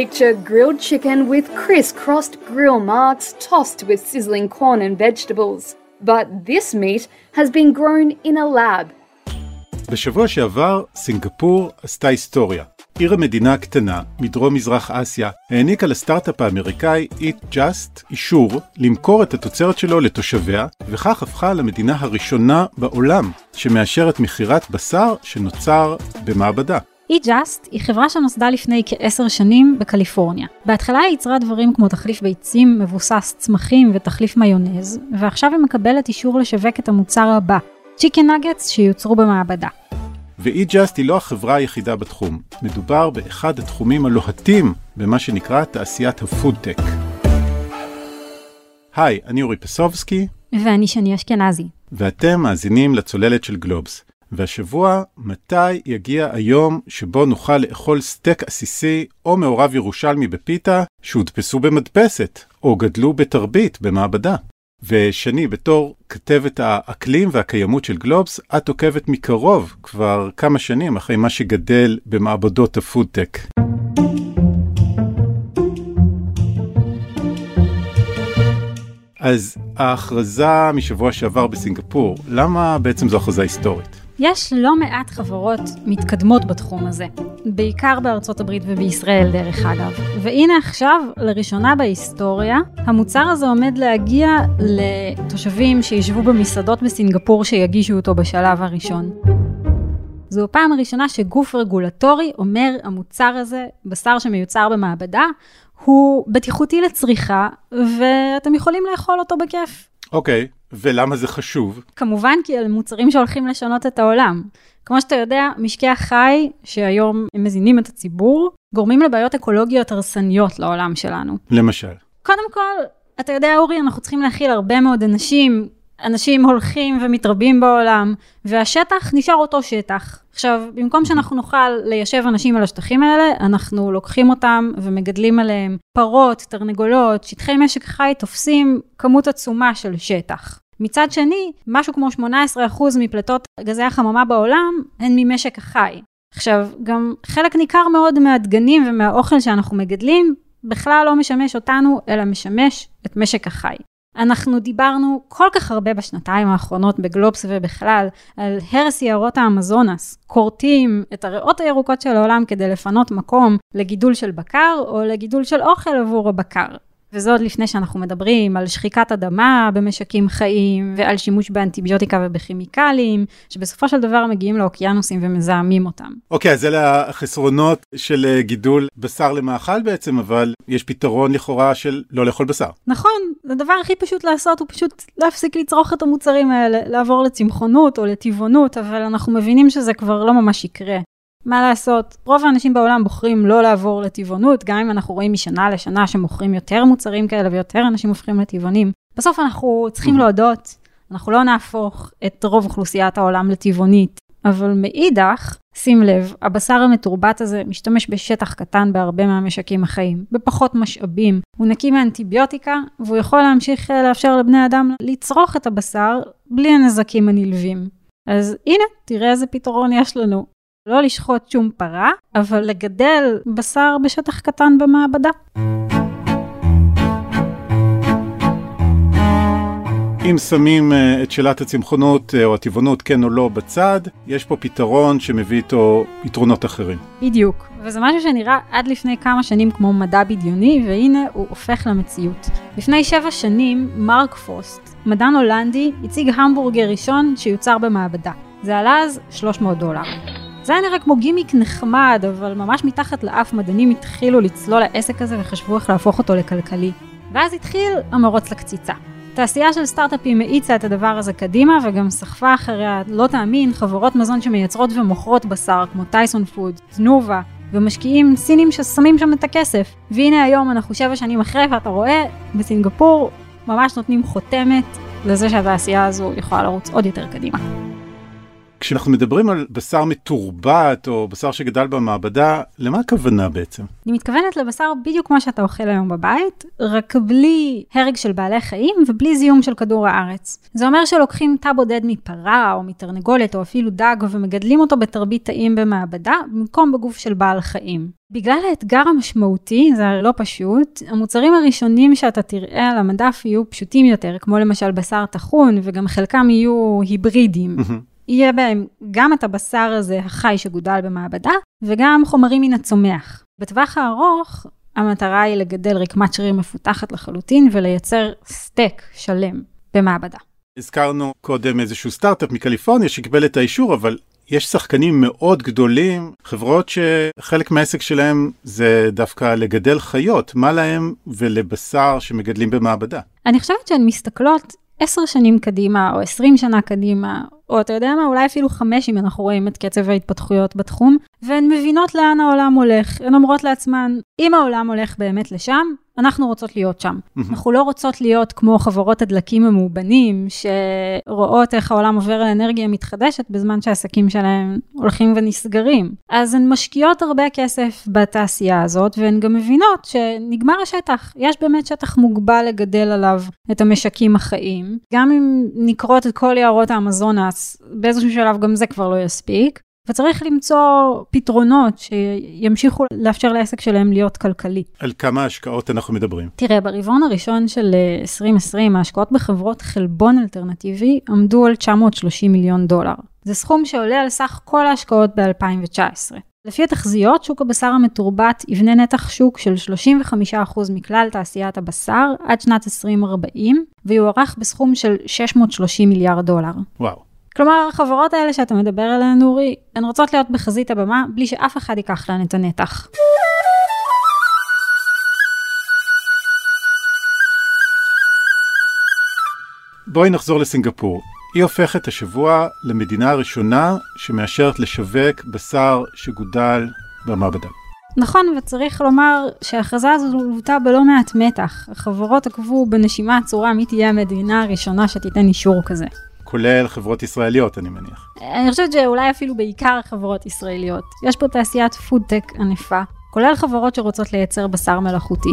Picture grilled chicken with crisscrossed grill marks tossed with sizzling corn and vegetables. But this meat has been grown in a lab. בשבוע שעבר סינגפור עשתה היסטוריה. עיר המדינה הקטנה מדרום מזרח אסיה העניקה לסטארט-אפ האמריקאי Eat Just אישור למכור את התוצרת שלו לתושביה, וכך הפכה למדינה הראשונה בעולם שמאשרת מכירת בשר שנוצר במעבדה. E-Just היא חברה שנוסדה לפני כעשר שנים בקליפורניה. בהתחלה היא ייצרה דברים כמו תחליף ביצים, מבוסס צמחים ותחליף מיונז, ועכשיו היא מקבלת אישור לשווק את המוצר הבא, צ'יקן נגטס שיוצרו במעבדה. ו-E-Just היא לא החברה היחידה בתחום. מדובר באחד התחומים הלוהטים במה שנקרא תעשיית הפודטק. היי, אני אורי פסובסקי, ואני שני אשכנזי. ואתם מאזינים לצוללת של גלובס. והשבוע, מתי יגיע היום שבו נוכל לאכול סטייק עסיסי או מעורב ירושלמי בפיתה שהודפסו במדפסת, או גדלו בתרבית במעבדה? ושני, בתור כתבת האקלים והקיימות של גלובס, את עוקבת מקרוב כבר כמה שנים אחרי מה שגדל במעבדות הפודטק. אז ההכרזה משבוע שעבר בסינגפור, למה בעצם זו הכרזה היסטורית? יש לא מעט חברות מתקדמות בתחום הזה, בעיקר בארצות הברית ובישראל דרך אגב. והנה עכשיו, לראשונה בהיסטוריה, המוצר הזה עומד להגיע לתושבים שישבו במסעדות בסינגפור שיגישו אותו בשלב הראשון. זו הפעם הראשונה שגוף רגולטורי אומר המוצר הזה, בשר שמיוצר במעבדה, הוא בטיחותי לצריכה ואתם יכולים לאכול אותו בכיף. אוקיי, ולמה זה חשוב? כמובן כי אלה מוצרים שהולכים לשנות את העולם. כמו שאתה יודע, משקי החי, שהיום הם מזינים את הציבור, גורמים לבעיות אקולוגיות הרסניות לעולם שלנו. למשל. קודם כל, אתה יודע, אורי, אנחנו צריכים להכיל הרבה מאוד אנשים, אנשים הולכים ומתרבים בעולם, והשטח נשאר אותו שטח. עכשיו, במקום שאנחנו נוכל ליישב אנשים על השטחים האלה, אנחנו לוקחים אותם ומגדלים עליהם פרות, תרנגולות, שטחי משק חי תופסים כמות עצומה של שטח. מצד שני, משהו כמו 18% מפליטות גזי החממה בעולם הן ממשק החי. עכשיו, גם חלק ניכר מאוד מהדגנים ומהאוכל שאנחנו מגדלים בכלל לא משמש אותנו, אלא משמש את משק החי. אנחנו דיברנו כל כך הרבה בשנתיים האחרונות בגלובס ובכלל על הרס יערות האמזונס, כורתים את הריאות הירוקות של העולם כדי לפנות מקום לגידול של בקר או לגידול של אוכל עבור הבקר. וזה עוד לפני שאנחנו מדברים על שחיקת אדמה במשקים חיים, ועל שימוש באנטיביוטיקה ובכימיקלים, שבסופו של דבר מגיעים לאוקיינוסים ומזהמים אותם. אוקיי, okay, אז אלה החסרונות של אה, גידול בשר למאכל בעצם, אבל יש פתרון לכאורה של לא לאכול בשר. נכון, הדבר הכי פשוט לעשות הוא פשוט להפסיק לצרוך את המוצרים האלה, לעבור לצמחונות או לטבעונות, אבל אנחנו מבינים שזה כבר לא ממש יקרה. מה לעשות, רוב האנשים בעולם בוחרים לא לעבור לטבעונות, גם אם אנחנו רואים משנה לשנה שמוכרים יותר מוצרים כאלה ויותר אנשים הופכים לטבעונים. בסוף אנחנו צריכים להודות, אנחנו לא נהפוך את רוב אוכלוסיית העולם לטבעונית, אבל מאידך, שים לב, הבשר המתורבת הזה משתמש בשטח קטן בהרבה מהמשקים החיים, בפחות משאבים, הוא נקי מאנטיביוטיקה, והוא יכול להמשיך לאפשר לבני אדם לצרוך את הבשר בלי הנזקים הנלווים. אז הנה, תראה איזה פתרון יש לנו. לא לשחוט שום פרה, אבל לגדל בשר בשטח קטן במעבדה. אם שמים אה, את שאלת הצמחונות אה, או הטבעונות כן או לא בצד, יש פה פתרון שמביא איתו יתרונות אחרים. בדיוק, וזה משהו שנראה עד לפני כמה שנים כמו מדע בדיוני, והנה הוא הופך למציאות. לפני שבע שנים, מרק פוסט, מדען הולנדי, הציג המבורגר ראשון שיוצר במעבדה. זה עלה אז 300 דולר. זה היה נראה כמו גימיק נחמד, אבל ממש מתחת לאף מדענים התחילו לצלול לעסק הזה וחשבו איך להפוך אותו לכלכלי. ואז התחיל המרוץ לקציצה. תעשייה של סטארט-אפים האיצה את הדבר הזה קדימה וגם סחפה אחריה, לא תאמין, חברות מזון שמייצרות ומוכרות בשר כמו טייסון פוד, תנובה, ומשקיעים סינים ששמים שם את הכסף. והנה היום אנחנו שבע שנים אחרי ואתה רואה, בסינגפור ממש נותנים חותמת לזה שהתעשייה הזו יכולה לרוץ עוד יותר קדימה. כשאנחנו מדברים על בשר מתורבת או בשר שגדל במעבדה, למה הכוונה בעצם? אני מתכוונת לבשר בדיוק כמו שאתה אוכל היום בבית, רק בלי הרג של בעלי חיים ובלי זיהום של כדור הארץ. זה אומר שלוקחים תא בודד מפרה או מתרנגולת או אפילו דג ומגדלים אותו בתרבית תאים במעבדה, במקום בגוף של בעל חיים. בגלל האתגר המשמעותי, זה הרי לא פשוט, המוצרים הראשונים שאתה תראה על המדף יהיו פשוטים יותר, כמו למשל בשר טחון, וגם חלקם יהיו היברידים. יהיה בהם גם את הבשר הזה החי שגודל במעבדה, וגם חומרים מן הצומח. בטווח הארוך, המטרה היא לגדל רקמת שריר מפותחת לחלוטין ולייצר סטייק שלם במעבדה. הזכרנו קודם איזשהו סטארט-אפ מקליפורניה שקיבל את האישור, אבל יש שחקנים מאוד גדולים, חברות שחלק מהעסק שלהם זה דווקא לגדל חיות, מה להם ולבשר שמגדלים במעבדה? אני חושבת שהן מסתכלות עשר שנים קדימה, או עשרים שנה קדימה, או אתה יודע מה, אולי אפילו חמש אם אנחנו רואים את קצב ההתפתחויות בתחום, והן מבינות לאן העולם הולך. הן אומרות לעצמן, אם העולם הולך באמת לשם, אנחנו רוצות להיות שם. אנחנו לא רוצות להיות כמו חברות הדלקים המאובנים, שרואות איך העולם עובר לאנרגיה מתחדשת בזמן שהעסקים שלהם הולכים ונסגרים. אז הן משקיעות הרבה כסף בתעשייה הזאת, והן גם מבינות שנגמר השטח. יש באמת שטח מוגבל לגדל עליו את המשקים החיים. גם אם נכרות את כל יערות האמזונס, באיזשהו שלב גם זה כבר לא יספיק. וצריך למצוא פתרונות שימשיכו לאפשר לעסק שלהם להיות כלכלי. על כמה השקעות אנחנו מדברים? תראה, ברבעון הראשון של 2020, ההשקעות בחברות חלבון אלטרנטיבי עמדו על 930 מיליון דולר. זה סכום שעולה על סך כל ההשקעות ב-2019. לפי התחזיות, שוק הבשר המתורבת יבנה נתח שוק של 35% מכלל תעשיית הבשר עד שנת 2040, ויוערך בסכום של 630 מיליארד דולר. וואו. כלומר, החברות האלה שאתה מדבר עליהן, אורי, הן רוצות להיות בחזית הבמה בלי שאף אחד ייקח להן את הנתח. בואי נחזור לסינגפור. היא הופכת השבוע למדינה הראשונה שמאשרת לשווק בשר שגודל במעבדה. נכון, וצריך לומר שההכרזה הזו לוותה בלא מעט מתח. החברות עקבו בנשימה עצורה מי תהיה המדינה הראשונה שתיתן אישור כזה. כולל חברות ישראליות, אני מניח. אני חושבת שאולי אפילו בעיקר חברות ישראליות. יש פה תעשיית פודטק ענפה, כולל חברות שרוצות לייצר בשר מלאכותי.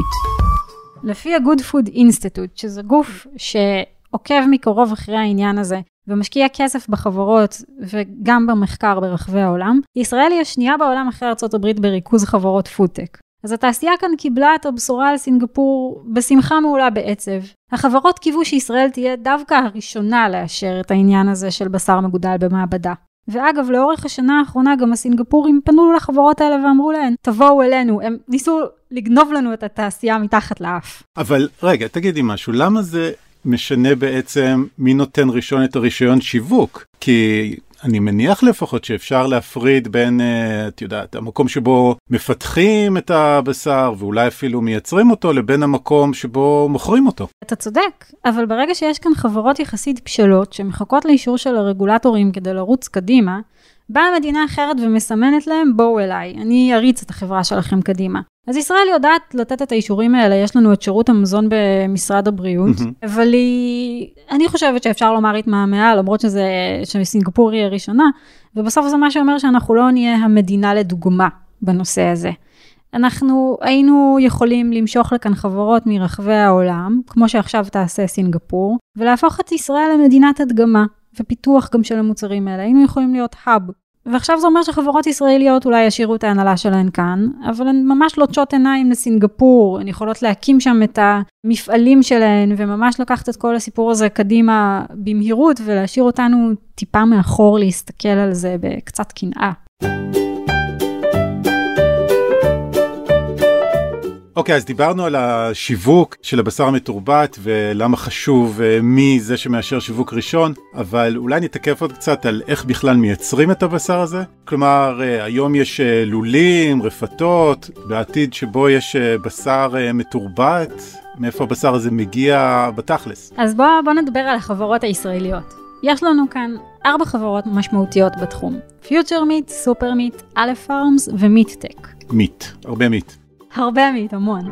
לפי ה-Good Food Institute, שזה גוף שעוקב מקרוב אחרי העניין הזה, ומשקיע כסף בחברות וגם במחקר ברחבי העולם, ישראל היא השנייה בעולם אחרי ארה"ב בריכוז חברות פודטק. אז התעשייה כאן קיבלה את הבשורה על סינגפור בשמחה מעולה בעצב. החברות קיוו שישראל תהיה דווקא הראשונה לאשר את העניין הזה של בשר מגודל במעבדה. ואגב, לאורך השנה האחרונה גם הסינגפורים פנו לחברות האלה ואמרו להן, תבואו אלינו, הם ניסו לגנוב לנו את התעשייה מתחת לאף. אבל רגע, תגידי משהו, למה זה משנה בעצם מי נותן ראשון את הרישיון שיווק? כי אני מניח לפחות שאפשר להפריד בין, אה, את יודעת, המקום שבו מפתחים את הבשר ואולי אפילו מייצרים אותו, לבין המקום שבו מוכרים אותו. אתה צודק, אבל ברגע שיש כאן חברות יחסית בשלות שמחכות לאישור של הרגולטורים כדי לרוץ קדימה, באה מדינה אחרת ומסמנת להם, בואו אליי, אני אריץ את החברה שלכם קדימה. אז ישראל יודעת לתת את האישורים האלה, יש לנו את שירות המזון במשרד הבריאות, mm-hmm. אבל היא, אני חושבת שאפשר לומר התמהמהה, למרות שזה, שסינגפור היא הראשונה, ובסוף זה מה שאומר שאנחנו לא נהיה המדינה לדוגמה בנושא הזה. אנחנו היינו יכולים למשוך לכאן חברות מרחבי העולם, כמו שעכשיו תעשה סינגפור, ולהפוך את ישראל למדינת הדגמה, ופיתוח גם של המוצרים האלה. היינו יכולים להיות האב ועכשיו זה אומר שחברות ישראליות אולי ישאירו את ההנהלה שלהן כאן, אבל הן ממש לוטשות עיניים לסינגפור, הן יכולות להקים שם את המפעלים שלהן, וממש לקחת את כל הסיפור הזה קדימה במהירות, ולהשאיר אותנו טיפה מאחור להסתכל על זה בקצת קנאה. אוקיי, okay, אז דיברנו על השיווק של הבשר המתורבת ולמה חשוב אה, מי זה שמאשר שיווק ראשון, אבל אולי נתקף עוד קצת על איך בכלל מייצרים את הבשר הזה. כלומר, אה, היום יש אה, לולים, רפתות, בעתיד שבו יש בשר מתורבת, מאיפה הבשר הזה מגיע בתכלס. אז בוא, בוא נדבר על החברות הישראליות. יש לנו כאן ארבע חברות משמעותיות בתחום, Future Meat, SuperMeat, Aleph Farms ו MeaTech. meat, הרבה meat. הרבה מיט, המון.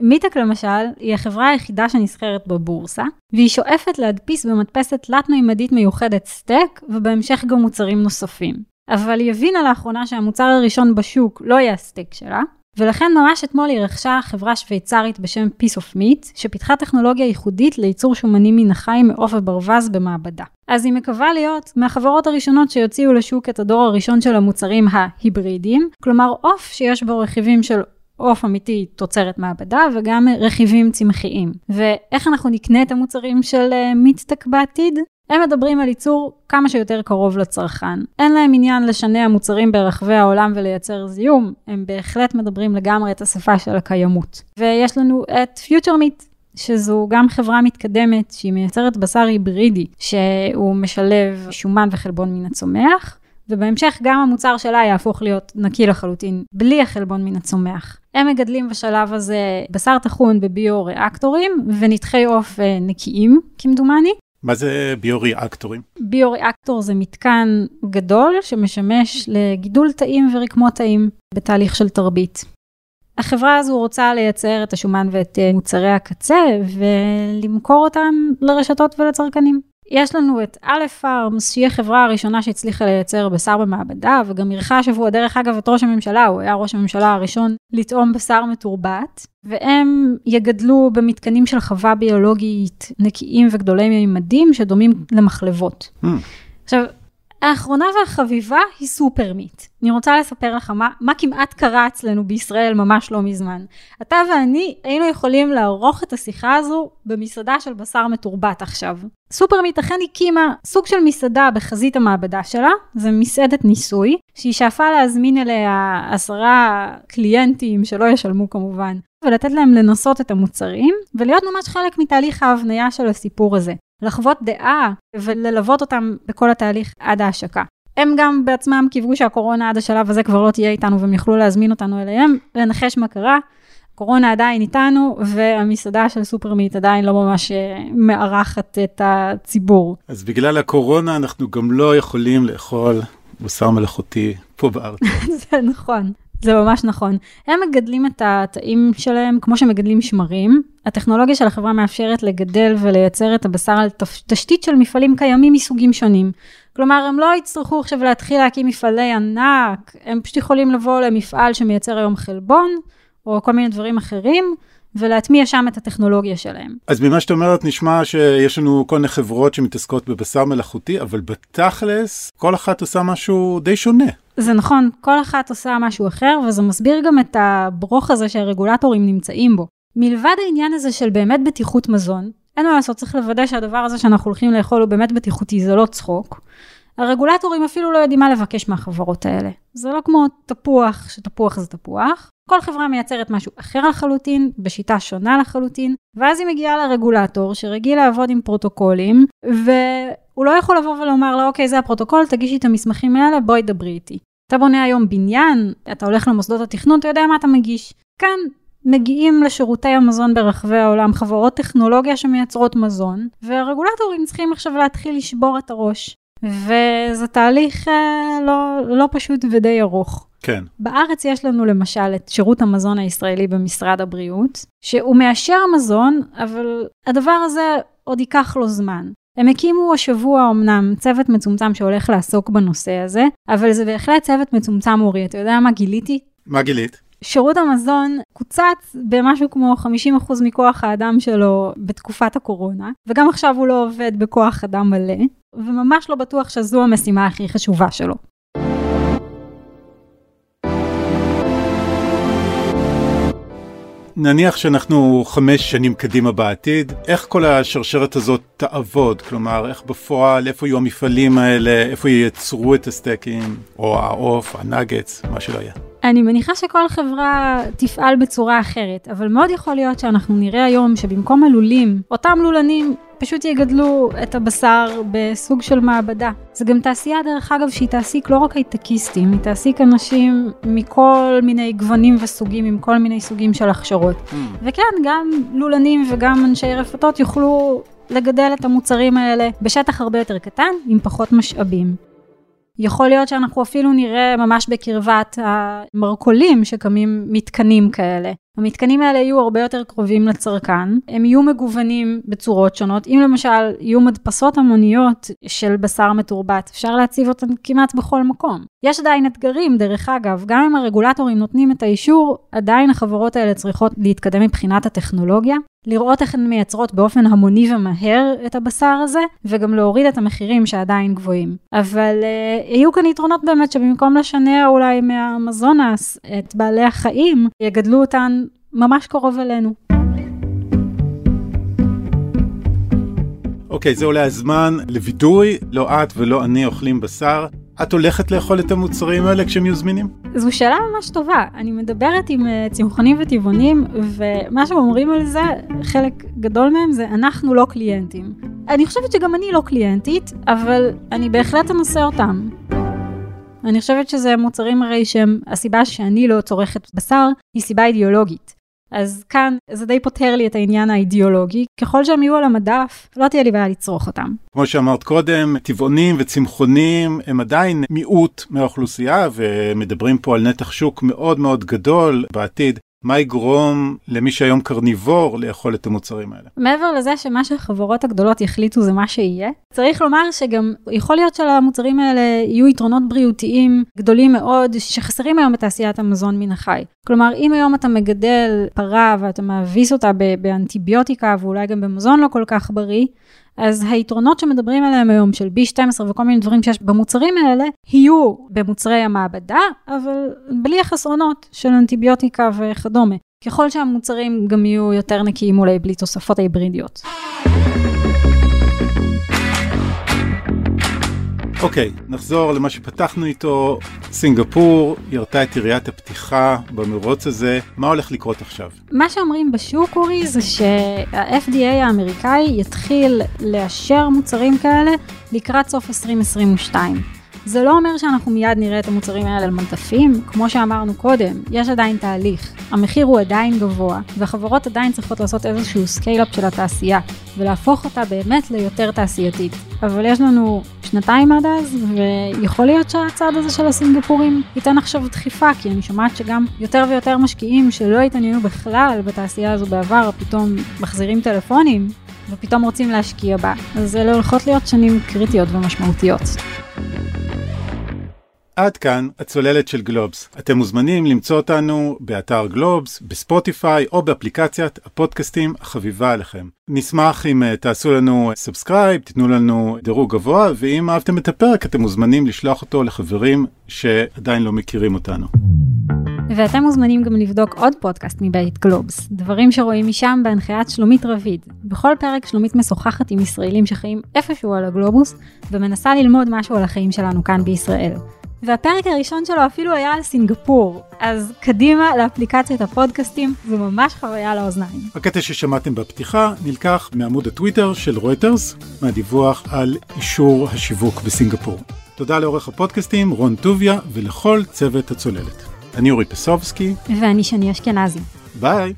MeaTech למשל, היא החברה היחידה שנסחרת בבורסה, והיא שואפת להדפיס במדפסת תלת-מימדית מיוחדת סטק, ובהמשך גם מוצרים נוספים. אבל היא הבינה לאחרונה שהמוצר הראשון בשוק לא יהיה הסטק שלה, ולכן ממש אתמול היא רכשה חברה שוויצרית בשם Piece of Meat, שפיתחה טכנולוגיה ייחודית לייצור שומנים מן החי מעוף וברווז במעבדה. אז היא מקווה להיות מהחברות הראשונות שיוציאו לשוק את הדור הראשון של המוצרים ההיברידיים, כלומר עוף שיש בו רכיבים של עוף אמיתי תוצרת מעבדה וגם רכיבים צמחיים. ואיך אנחנו נקנה את המוצרים של מיטטק בעתיד? הם מדברים על ייצור כמה שיותר קרוב לצרכן. אין להם עניין לשנע מוצרים ברחבי העולם ולייצר זיהום, הם בהחלט מדברים לגמרי את השפה של הקיימות. ויש לנו את FutureMeat, שזו גם חברה מתקדמת שהיא מייצרת בשר היברידי, שהוא משלב שומן וחלבון מן הצומח. ובהמשך גם המוצר שלה יהפוך להיות נקי לחלוטין, בלי החלבון מן הצומח. הם מגדלים בשלב הזה בשר טחון בביו-ריאקטורים ונתחי עוף נקיים, כמדומני, מה זה ביו-ריאקטורים? ביו-ריאקטור זה מתקן גדול שמשמש לגידול תאים ורקמות תאים בתהליך של תרבית. החברה הזו רוצה לייצר את השומן ואת מוצרי הקצה ולמכור אותם לרשתות ולצרכנים. יש לנו את א' פארמס, שהיא החברה הראשונה שהצליחה לייצר בשר במעבדה, וגם אירחה השבוע, דרך אגב, את ראש הממשלה, הוא היה ראש הממשלה הראשון לטעום בשר מתורבת, והם יגדלו במתקנים של חווה ביולוגית נקיים וגדולי מימדים שדומים למחלבות. Mm. עכשיו, האחרונה והחביבה היא SuperMeat. אני רוצה לספר לך מה, מה כמעט קרה אצלנו בישראל ממש לא מזמן. אתה ואני היינו יכולים לערוך את השיחה הזו במסעדה של בשר מתורבת עכשיו. SuperMeat אכן הקימה סוג של מסעדה בחזית המעבדה שלה, זה מסעדת ניסוי, שהיא שאפה להזמין אליה עשרה קליינטים שלא ישלמו כמובן, ולתת להם לנסות את המוצרים, ולהיות ממש חלק מתהליך ההבניה של הסיפור הזה. לחוות דעה וללוות אותם בכל התהליך עד ההשקה. הם גם בעצמם קיוו שהקורונה עד השלב הזה כבר לא תהיה איתנו והם יוכלו להזמין אותנו אליהם, לנחש מה קרה. קורונה עדיין איתנו, והמסעדה של סופרמיט עדיין לא ממש אה, מארחת את הציבור. אז בגלל הקורונה אנחנו גם לא יכולים לאכול בשר מלאכותי פה בארץ. זה נכון. זה ממש נכון. הם מגדלים את התאים שלהם כמו שמגדלים שמרים. הטכנולוגיה של החברה מאפשרת לגדל ולייצר את הבשר על תשתית של מפעלים קיימים מסוגים שונים. כלומר, הם לא יצטרכו עכשיו להתחיל להקים מפעלי ענק, הם פשוט יכולים לבוא למפעל שמייצר היום חלבון, או כל מיני דברים אחרים, ולהטמיע שם את הטכנולוגיה שלהם. אז ממה שאת אומרת נשמע שיש לנו כל מיני חברות שמתעסקות בבשר מלאכותי, אבל בתכלס כל אחת עושה משהו די שונה. זה נכון, כל אחת עושה משהו אחר, וזה מסביר גם את הברוך הזה שהרגולטורים נמצאים בו. מלבד העניין הזה של באמת בטיחות מזון, אין מה לעשות, צריך לוודא שהדבר הזה שאנחנו הולכים לאכול הוא באמת בטיחותי, זה לא צחוק. הרגולטורים אפילו לא יודעים מה לבקש מהחברות האלה. זה לא כמו תפוח, שתפוח זה תפוח. כל חברה מייצרת משהו אחר לחלוטין, בשיטה שונה לחלוטין, ואז היא מגיעה לרגולטור שרגיל לעבוד עם פרוטוקולים, והוא לא יכול לבוא ולומר לה, אוקיי, זה הפרוטוקול, תגישי את המסמכים האלה, בואי דברי איתי. אתה בונה היום בניין, אתה הולך למוסדות התכנון, אתה יודע מה אתה מגיש. כאן מגיעים לשירותי המזון ברחבי העולם, חברות טכנולוגיה שמייצרות מזון, והרגולטורים צריכים עכשיו להתחיל לשבור את הראש. וזה תהליך אה, לא, לא פשוט ודי ארוך. כן. בארץ יש לנו למשל את שירות המזון הישראלי במשרד הבריאות, שהוא מאשר מזון, אבל הדבר הזה עוד ייקח לו זמן. הם הקימו השבוע אמנם צוות מצומצם שהולך לעסוק בנושא הזה, אבל זה בהחלט צוות מצומצם אורי. אתה יודע מה גיליתי? מה גילית? שירות המזון קוצץ במשהו כמו 50% מכוח האדם שלו בתקופת הקורונה, וגם עכשיו הוא לא עובד בכוח אדם מלא, וממש לא בטוח שזו המשימה הכי חשובה שלו. נניח שאנחנו חמש שנים קדימה בעתיד, איך כל השרשרת הזאת תעבוד? כלומר, איך בפועל, איפה יהיו המפעלים האלה, איפה ייצרו את הסטייקים, או העוף, הנאגץ, מה שלא יהיה. אני מניחה שכל חברה תפעל בצורה אחרת, אבל מאוד יכול להיות שאנחנו נראה היום שבמקום הלולים, אותם לולנים פשוט יגדלו את הבשר בסוג של מעבדה. זה גם תעשייה, דרך אגב, שהיא תעסיק לא רק הייטקיסטים, היא תעסיק אנשים מכל מיני גוונים וסוגים, עם כל מיני סוגים של הכשרות. Mm. וכן, גם לולנים וגם אנשי רפתות יוכלו לגדל את המוצרים האלה בשטח הרבה יותר קטן, עם פחות משאבים. יכול להיות שאנחנו אפילו נראה ממש בקרבת המרכולים שקמים מתקנים כאלה. המתקנים האלה יהיו הרבה יותר קרובים לצרכן, הם יהיו מגוונים בצורות שונות, אם למשל יהיו מדפסות המוניות של בשר מתורבת, אפשר להציב אותן כמעט בכל מקום. יש עדיין אתגרים, דרך אגב, גם אם הרגולטורים נותנים את האישור, עדיין החברות האלה צריכות להתקדם מבחינת הטכנולוגיה, לראות איך הן מייצרות באופן המוני ומהר את הבשר הזה, וגם להוריד את המחירים שעדיין גבוהים. אבל uh, יהיו כאן יתרונות באמת שבמקום לשנע אולי מהמזונס את בעלי החיים, יגדלו אותן ממש קרוב אלינו. אוקיי, זה אולי הזמן לווידוי, לא את ולא אני אוכלים בשר. את הולכת לאכול את המוצרים האלה כשהם יהיו זמינים? זו שאלה ממש טובה. אני מדברת עם uh, צמחונים וטבעונים, ומה שהם אומרים על זה, חלק גדול מהם זה אנחנו לא קליינטים. אני חושבת שגם אני לא קליינטית, אבל אני בהחלט אנסה אותם. אני חושבת שזה מוצרים הרי שהם, הסיבה שאני לא צורכת בשר, היא סיבה אידיאולוגית. אז כאן זה די פותר לי את העניין האידיאולוגי, ככל שהם יהיו על המדף, לא תהיה לי בעיה לצרוך אותם. כמו שאמרת קודם, טבעונים וצמחונים הם עדיין מיעוט מהאוכלוסייה, ומדברים פה על נתח שוק מאוד מאוד גדול בעתיד. מה יגרום למי שהיום קרניבור לאכול את המוצרים האלה? מעבר לזה שמה שהחברות הגדולות יחליטו זה מה שיהיה, צריך לומר שגם יכול להיות שלמוצרים האלה יהיו יתרונות בריאותיים גדולים מאוד שחסרים היום בתעשיית המזון מן החי. כלומר, אם היום אתה מגדל פרה ואתה מאביס אותה באנטיביוטיקה ואולי גם במזון לא כל כך בריא, אז היתרונות שמדברים עליהם היום של B12 וכל מיני דברים שיש במוצרים האלה, יהיו במוצרי המעבדה, אבל בלי החסרונות של אנטיביוטיקה וכדומה. ככל שהמוצרים גם יהיו יותר נקיים אולי בלי תוספות ההיברידיות. אוקיי, okay, נחזור למה שפתחנו איתו. סינגפור ירתה את יריית הפתיחה במרוץ הזה, מה הולך לקרות עכשיו? מה שאומרים בשוק, אורי, זה שה-FDA האמריקאי יתחיל לאשר מוצרים כאלה לקראת סוף 2022. זה לא אומר שאנחנו מיד נראה את המוצרים האלה על מדפים, כמו שאמרנו קודם, יש עדיין תהליך, המחיר הוא עדיין גבוה, והחברות עדיין צריכות לעשות איזשהו scale-up של התעשייה, ולהפוך אותה באמת ליותר תעשייתית. אבל יש לנו שנתיים עד אז, ויכול להיות שהצעד הזה של הסינגפורים ייתן עכשיו דחיפה, כי אני שומעת שגם יותר ויותר משקיעים שלא התעניינו בכלל בתעשייה הזו בעבר, פתאום מחזירים טלפונים, ופתאום רוצים להשקיע בה. אז אלה הולכות להיות שנים קריטיות ומשמעותיות. עד כאן הצוללת של גלובס. אתם מוזמנים למצוא אותנו באתר גלובס, ב-Spotify או באפליקציית הפודקאסטים החביבה עליכם. נשמח אם uh, תעשו לנו subscribe, תיתנו לנו דירוג גבוה, ואם אהבתם את הפרק אתם מוזמנים לשלוח אותו לחברים שעדיין לא מכירים אותנו. ואתם מוזמנים גם לבדוק עוד פודקאסט מבית גלובס, דברים שרואים משם בהנחיית שלומית רביד. בכל פרק שלומית משוחחת עם ישראלים שחיים איפשהו על הגלובוס, ומנסה ללמוד משהו על החיים שלנו כאן בישראל. והפרק הראשון שלו אפילו היה על סינגפור, אז קדימה לאפליקציית הפודקאסטים, זו ממש חוויה לאוזניים. הקטע ששמעתם בפתיחה נלקח מעמוד הטוויטר של רויטרס, מהדיווח על אישור השיווק בסינגפור. תודה לעורך הפודקאסטים רון טוביה ולכל צוות הצוללת. אני אורי פסובסקי. ואני שני אשכנזי. ביי.